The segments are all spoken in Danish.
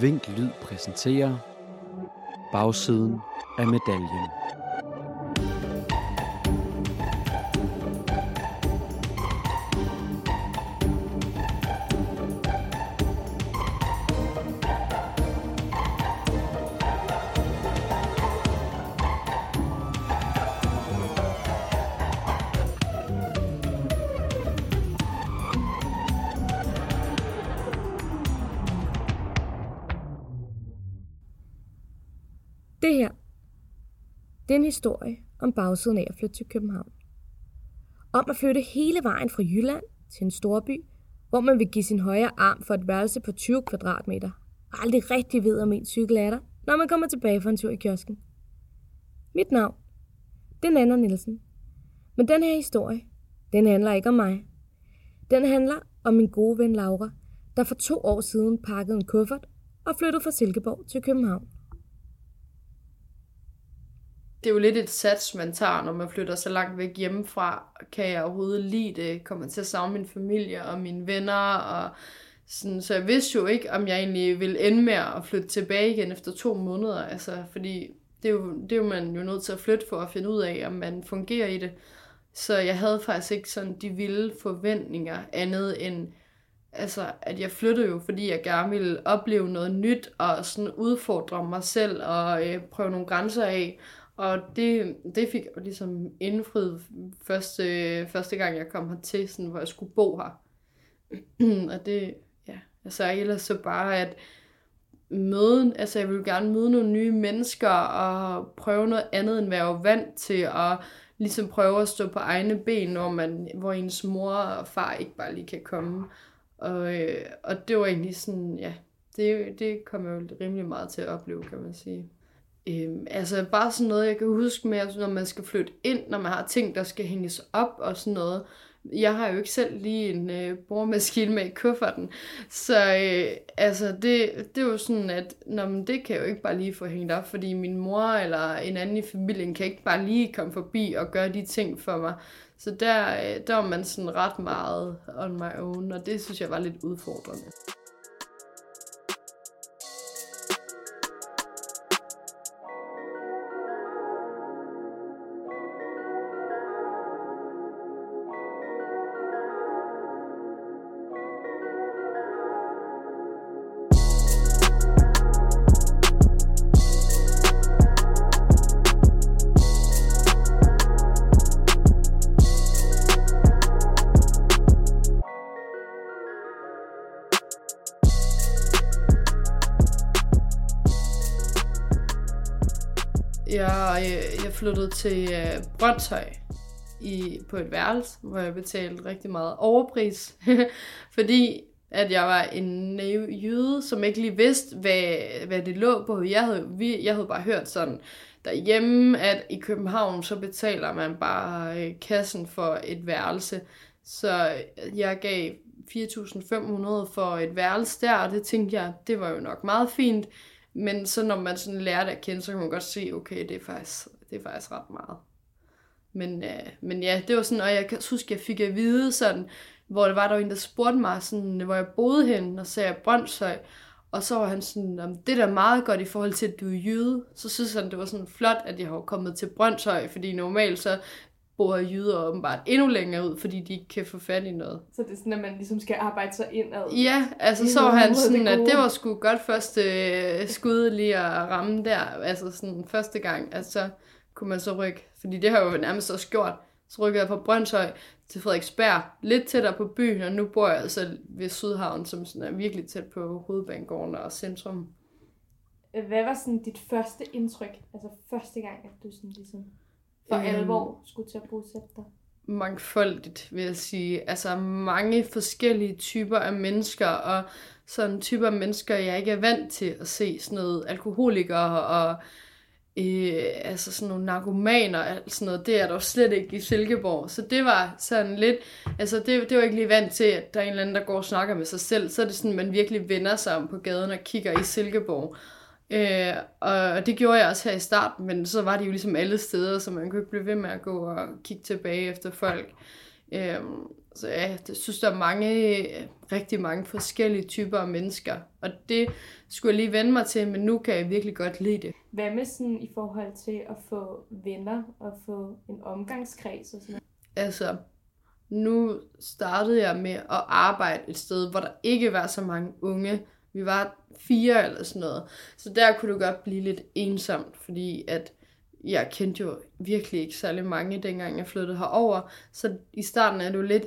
Vink Lyd præsenterer Bagsiden af medaljen. Det her, det er en historie om bagsiden af at flytte til København. Om at flytte hele vejen fra Jylland til en storby, hvor man vil give sin højre arm for et værelse på 20 kvadratmeter, og aldrig rigtig ved, om en cykel er der, når man kommer tilbage fra en tur i kiosken. Mit navn, det er Nana Nielsen. Men den her historie, den handler ikke om mig. Den handler om min gode ven Laura, der for to år siden pakkede en kuffert og flyttede fra Silkeborg til København det er jo lidt et sats, man tager, når man flytter så langt væk hjemmefra. Kan jeg overhovedet lide det? Kommer til at savne min familie og mine venner? Og sådan, så jeg vidste jo ikke, om jeg egentlig ville ende med at flytte tilbage igen efter to måneder. Altså, fordi det er, jo, det er jo man jo nødt til at flytte for at finde ud af, om man fungerer i det. Så jeg havde faktisk ikke sådan de vilde forventninger andet end, altså, at jeg flyttede jo, fordi jeg gerne ville opleve noget nyt og sådan udfordre mig selv og øh, prøve nogle grænser af. Og det, det fik jeg ligesom indfriet første, første gang, jeg kom hertil, sådan, hvor jeg skulle bo her. og det, ja, altså ellers så bare at møden, altså jeg ville gerne møde nogle nye mennesker og prøve noget andet, end hvad jeg var vant til, og ligesom prøve at stå på egne ben, når man, hvor ens mor og far ikke bare lige kan komme. Og, øh, og det var egentlig sådan, ja, det, det kom jeg jo rimelig meget til at opleve, kan man sige. Øhm, altså bare sådan noget, jeg kan huske med, altså, når man skal flytte ind, når man har ting, der skal hænges op og sådan noget. Jeg har jo ikke selv lige en øh, boremaskine med i kufferten. Så øh, altså, det, det er jo sådan, at når man, det kan jeg jo ikke bare lige få hængt op, fordi min mor eller en anden i familien kan ikke bare lige komme forbi og gøre de ting for mig. Så der, øh, der var man sådan ret meget on my own, og det synes jeg var lidt udfordrende. Jeg, flyttede til øh, Brøndshøj i, på et værelse, hvor jeg betalte rigtig meget overpris, fordi at jeg var en naiv jøde, som ikke lige vidste, hvad, hvad det lå på. Jeg havde, vi, jeg havde bare hørt sådan derhjemme, at i København, så betaler man bare øh, kassen for et værelse. Så jeg gav 4.500 for et værelse der, og det tænkte jeg, det var jo nok meget fint. Men så når man sådan lærer det at kende, så kan man godt se, okay, det er faktisk, det er faktisk ret meget. Men, øh, men ja, det var sådan, og jeg kan huske, jeg fik at vide sådan, hvor det var der var en, der spurgte mig, sådan, hvor jeg boede hen, og sagde Brøndshøj, og så var han sådan, om det der er meget godt i forhold til, at du er jøde. Så synes han, det var sådan flot, at jeg har kommet til Brøndshøj, fordi normalt så bor jyder åbenbart endnu længere ud, fordi de ikke kan få fat i noget. Så det er sådan, at man ligesom skal arbejde sig indad? Ja, altså så var han sådan, at det var sgu godt første øh, skud lige at ramme der, altså sådan første gang, altså så kunne man så rykke, fordi det har jo nærmest også gjort, så rykkede jeg fra Brøndshøj til Frederiksberg, lidt tættere på byen, og nu bor jeg altså ved Sydhavn, som sådan er virkelig tæt på hovedbanegården og centrum. Hvad var sådan dit første indtryk, altså første gang, at du sådan ligesom for øhm, alvor skulle til at bosætte dig? Mangfoldigt, vil jeg sige. Altså mange forskellige typer af mennesker, og sådan typer af mennesker, jeg ikke er vant til at se. Sådan noget alkoholikere og øh, altså sådan nogle narkomaner og alt sådan noget. Det er der jo slet ikke i Silkeborg. Så det var sådan lidt, altså det, det var ikke lige vant til, at der er en eller anden, der går og snakker med sig selv. Så er det sådan, at man virkelig vender sig om på gaden og kigger i Silkeborg. Øh, og det gjorde jeg også her i starten, men så var det jo ligesom alle steder, så man kunne ikke blive ved med at gå og kigge tilbage efter folk. Øh, Så ja, jeg synes, der er mange, rigtig mange forskellige typer af mennesker. Og det skulle jeg lige vende mig til, men nu kan jeg virkelig godt lide det. Hvad med sådan i forhold til at få venner og få en omgangskreds og sådan noget? Altså, nu startede jeg med at arbejde et sted, hvor der ikke var så mange unge. Vi var fire eller sådan noget. Så der kunne det godt blive lidt ensomt, fordi at jeg kendte jo virkelig ikke særlig mange, dengang jeg flyttede herover. Så i starten er det jo lidt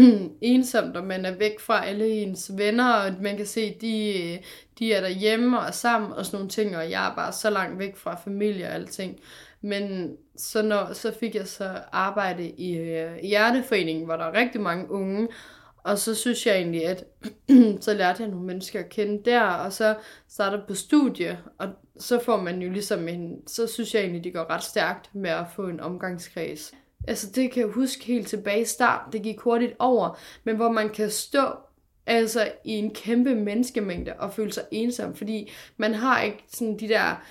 ensomt, og man er væk fra alle ens venner, og man kan se, de, de er derhjemme og er sammen og sådan nogle ting, og jeg er bare så langt væk fra familie og alting. Men så, når, så fik jeg så arbejde i øh, Hjerteforeningen, hvor der er rigtig mange unge, og så synes jeg egentlig, at så lærte jeg nogle mennesker at kende der, og så startede på studie, og så får man jo ligesom en, så synes jeg egentlig, det går ret stærkt med at få en omgangskreds. Altså det kan jeg huske helt tilbage i starten, det gik hurtigt over, men hvor man kan stå altså i en kæmpe menneskemængde og føle sig ensom, fordi man har ikke sådan de der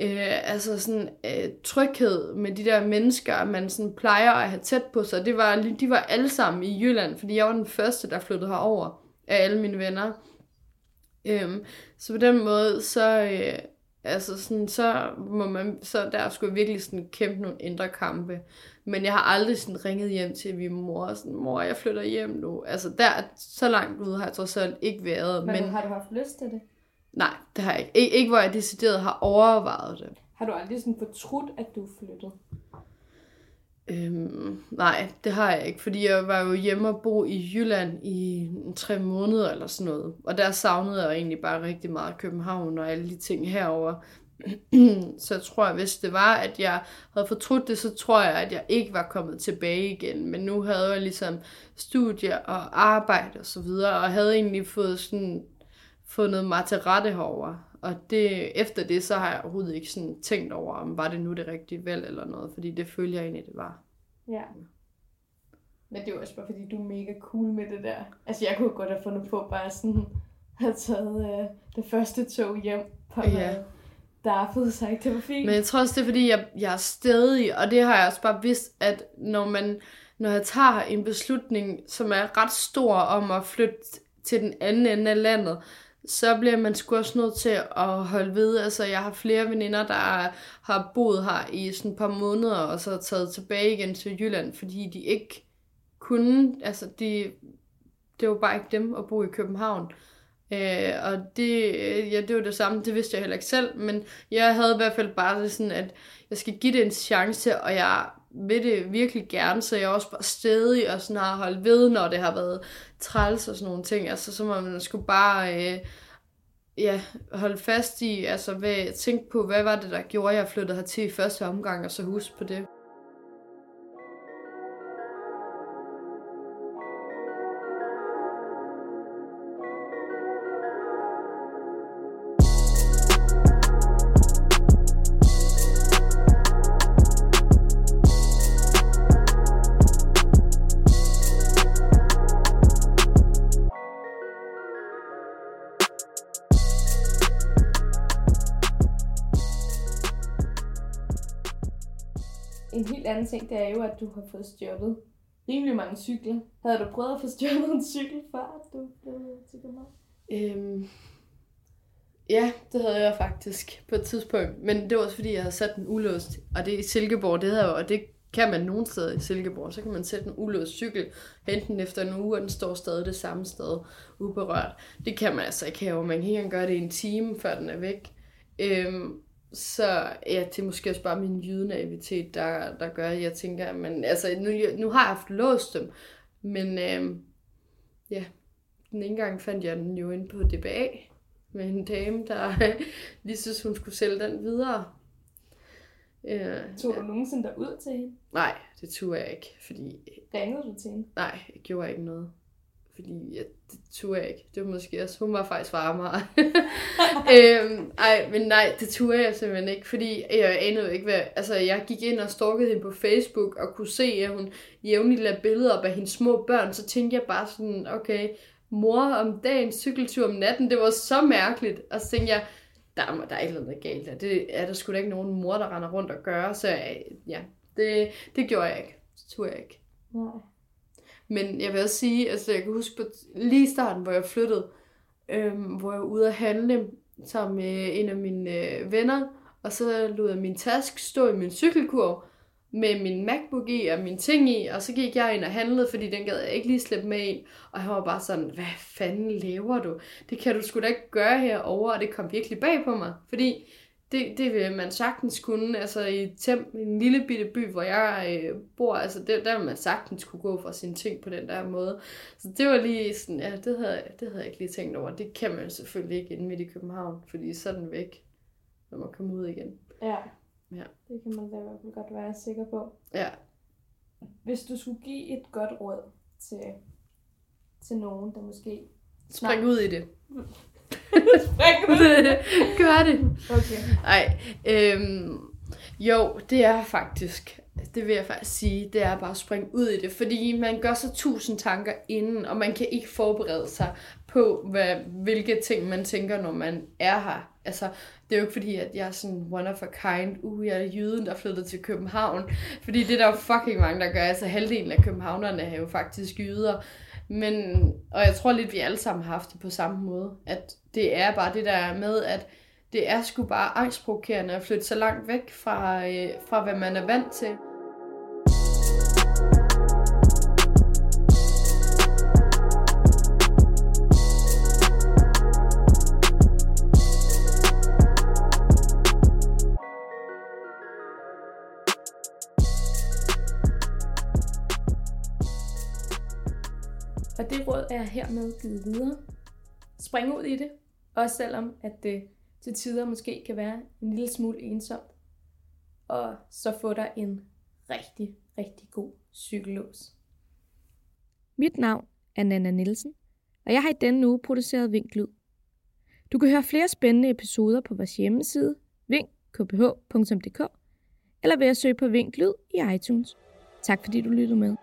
øh, altså sådan øh, tryghed med de der mennesker, man sådan plejer at have tæt på sig. Det var, de var alle sammen i Jylland, fordi jeg var den første, der flyttede herover af alle mine venner. Øhm, så på den måde, så, øh, altså sådan, så må man, så der skulle jeg virkelig sådan kæmpe nogle indre kampe. Men jeg har aldrig sådan ringet hjem til min mor og sådan, mor, jeg flytter hjem nu. Altså der, så langt ude har jeg trods alt ikke været. Men, men har du haft lyst til det? Nej, det har jeg ikke. Ik- ikke hvor jeg decideret har overvejet det. Har du aldrig sådan fortrudt, at du flyttede? Øhm, nej, det har jeg ikke, fordi jeg var jo hjemme og bo i Jylland i tre måneder eller sådan noget. Og der savnede jeg egentlig bare rigtig meget København og alle de ting herover. så jeg tror, hvis det var, at jeg havde fortrudt det, så tror jeg, at jeg ikke var kommet tilbage igen. Men nu havde jeg ligesom studie og arbejde og så videre, og havde egentlig fået sådan fundet mig til rette herover. Og det, efter det, så har jeg overhovedet ikke sådan tænkt over, om var det nu det rigtige valg eller noget, fordi det følger jeg egentlig, det var. Ja. Men det var også bare, fordi du er mega cool med det der. Altså, jeg kunne godt have fundet på bare sådan, have taget øh, det første tog hjem på ja. Darfed sagt, det var fint. Men jeg tror også, det er fordi, jeg, jeg er stedig, og det har jeg også bare vidst, at når man, når jeg tager en beslutning, som er ret stor om at flytte til den anden ende af landet, så bliver man sgu også nødt til at holde ved. Altså, jeg har flere veninder, der har boet her i sådan et par måneder, og så er taget tilbage igen til Jylland, fordi de ikke kunne, altså, de, det var bare ikke dem at bo i København. Øh, og det, øh, ja, det var det samme, det vidste jeg heller ikke selv, men jeg havde i hvert fald bare det sådan, at jeg skal give det en chance, og jeg vil det virkelig gerne, så jeg også bare stedig og sådan har holdt ved, når det har været træls og sådan nogle ting. Altså, så må man sgu bare øh, ja, holde fast i, altså hvad, tænke på, hvad var det, der gjorde, at jeg flyttede hertil i første omgang, og så huske på det. Anden ting, det er jo, at du har fået stjålet rimelig mange cykler. Havde du prøvet at få stjålet en cykel, før du blev til København? Øhm, ja, det havde jeg faktisk på et tidspunkt. Men det var også fordi, jeg havde sat den ulåst. Og det er i Silkeborg, det havde og det kan man nogen steder i Silkeborg. Så kan man sætte en ulåst cykel, hente den efter en uge, og den står stadig det samme sted, uberørt. Det kan man altså ikke have, man kan ikke gøre det i en time, før den er væk. Øhm, så ja, det er måske også bare min jydenaivitet, der, der gør, at jeg tænker, men altså, nu, nu har jeg haft låst dem, men øh, ja, den ene gang fandt jeg den jo ind på DBA med en dame, der lige synes, hun skulle sælge den videre. Ja, Tog du ja. nogensinde ud til hende? Nej, det tog jeg ikke, fordi... Ringede du til hende? Nej, jeg gjorde ikke noget fordi ja, det turde jeg ikke. Det var måske også, hun var faktisk varmere. øhm, ej, men nej, det turde jeg simpelthen ikke, fordi jeg anede ikke, hvad... Altså, jeg gik ind og stalkede hende på Facebook, og kunne se, at hun jævnligt lagde billeder op af hendes små børn, så tænkte jeg bare sådan, okay, mor om dagen, cykeltur om natten, det var så mærkeligt. Og så tænkte jeg, der, der er ikke noget galt Det er der sgu da ikke nogen mor, der render rundt og gør, så ja, det, det gjorde jeg ikke. Det turde jeg ikke. Nej. Men jeg vil også sige, altså jeg kan huske på lige i starten, hvor jeg flyttede, øhm, hvor jeg var ude at handle sammen med en af mine øh, venner, og så lod jeg min task stå i min cykelkurv, med min MacBook i og mine ting i, og så gik jeg ind og handlede, fordi den gad jeg ikke lige slippe med ind. Og han var bare sådan, hvad fanden laver du? Det kan du sgu da ikke gøre herovre, og det kom virkelig bag på mig. Fordi det, det vil man sagtens kunne, altså i Tem, en lille bitte by, hvor jeg øh, bor, altså det, der vil man sagtens kunne gå fra sine ting på den der måde. Så det var lige sådan, ja, det havde, det havde jeg ikke lige tænkt over. Det kan man selvfølgelig ikke inde midt i København, fordi så er den væk, når man kommer ud igen. Ja. Ja. Det kan man da i hvert fald godt være sikker på. Ja, Hvis du skulle give et godt råd til, til nogen, der måske... spring ud i det. Gør det. Okay. Ej, øhm, jo, det er faktisk, det vil jeg faktisk sige, det er bare at springe ud i det, fordi man gør sig tusind tanker inden, og man kan ikke forberede sig på, hvad, hvilke ting man tænker, når man er her. Altså, det er jo ikke fordi, at jeg er sådan one of a kind, uh, jeg er jyden, der er flyttet til København, fordi det er der jo fucking mange, der gør, altså halvdelen af københavnerne er jo faktisk jyder, men, og jeg tror lidt, vi alle sammen har haft det på samme måde, at det er bare det der med, at det er sgu bare angstprovokerende at flytte så langt væk fra, øh, fra hvad man er vant til. Er hermed givet videre. Spring ud i det, også selvom at det til tider måske kan være en lille smule ensomt. Og så få dig en rigtig, rigtig god cykellås. Mit navn er Nana Nielsen, og jeg har i denne uge produceret Vinklyd. Du kan høre flere spændende episoder på vores hjemmeside, vinkkph.dk, eller ved at søge på Vinklyd i iTunes. Tak fordi du lyttede med.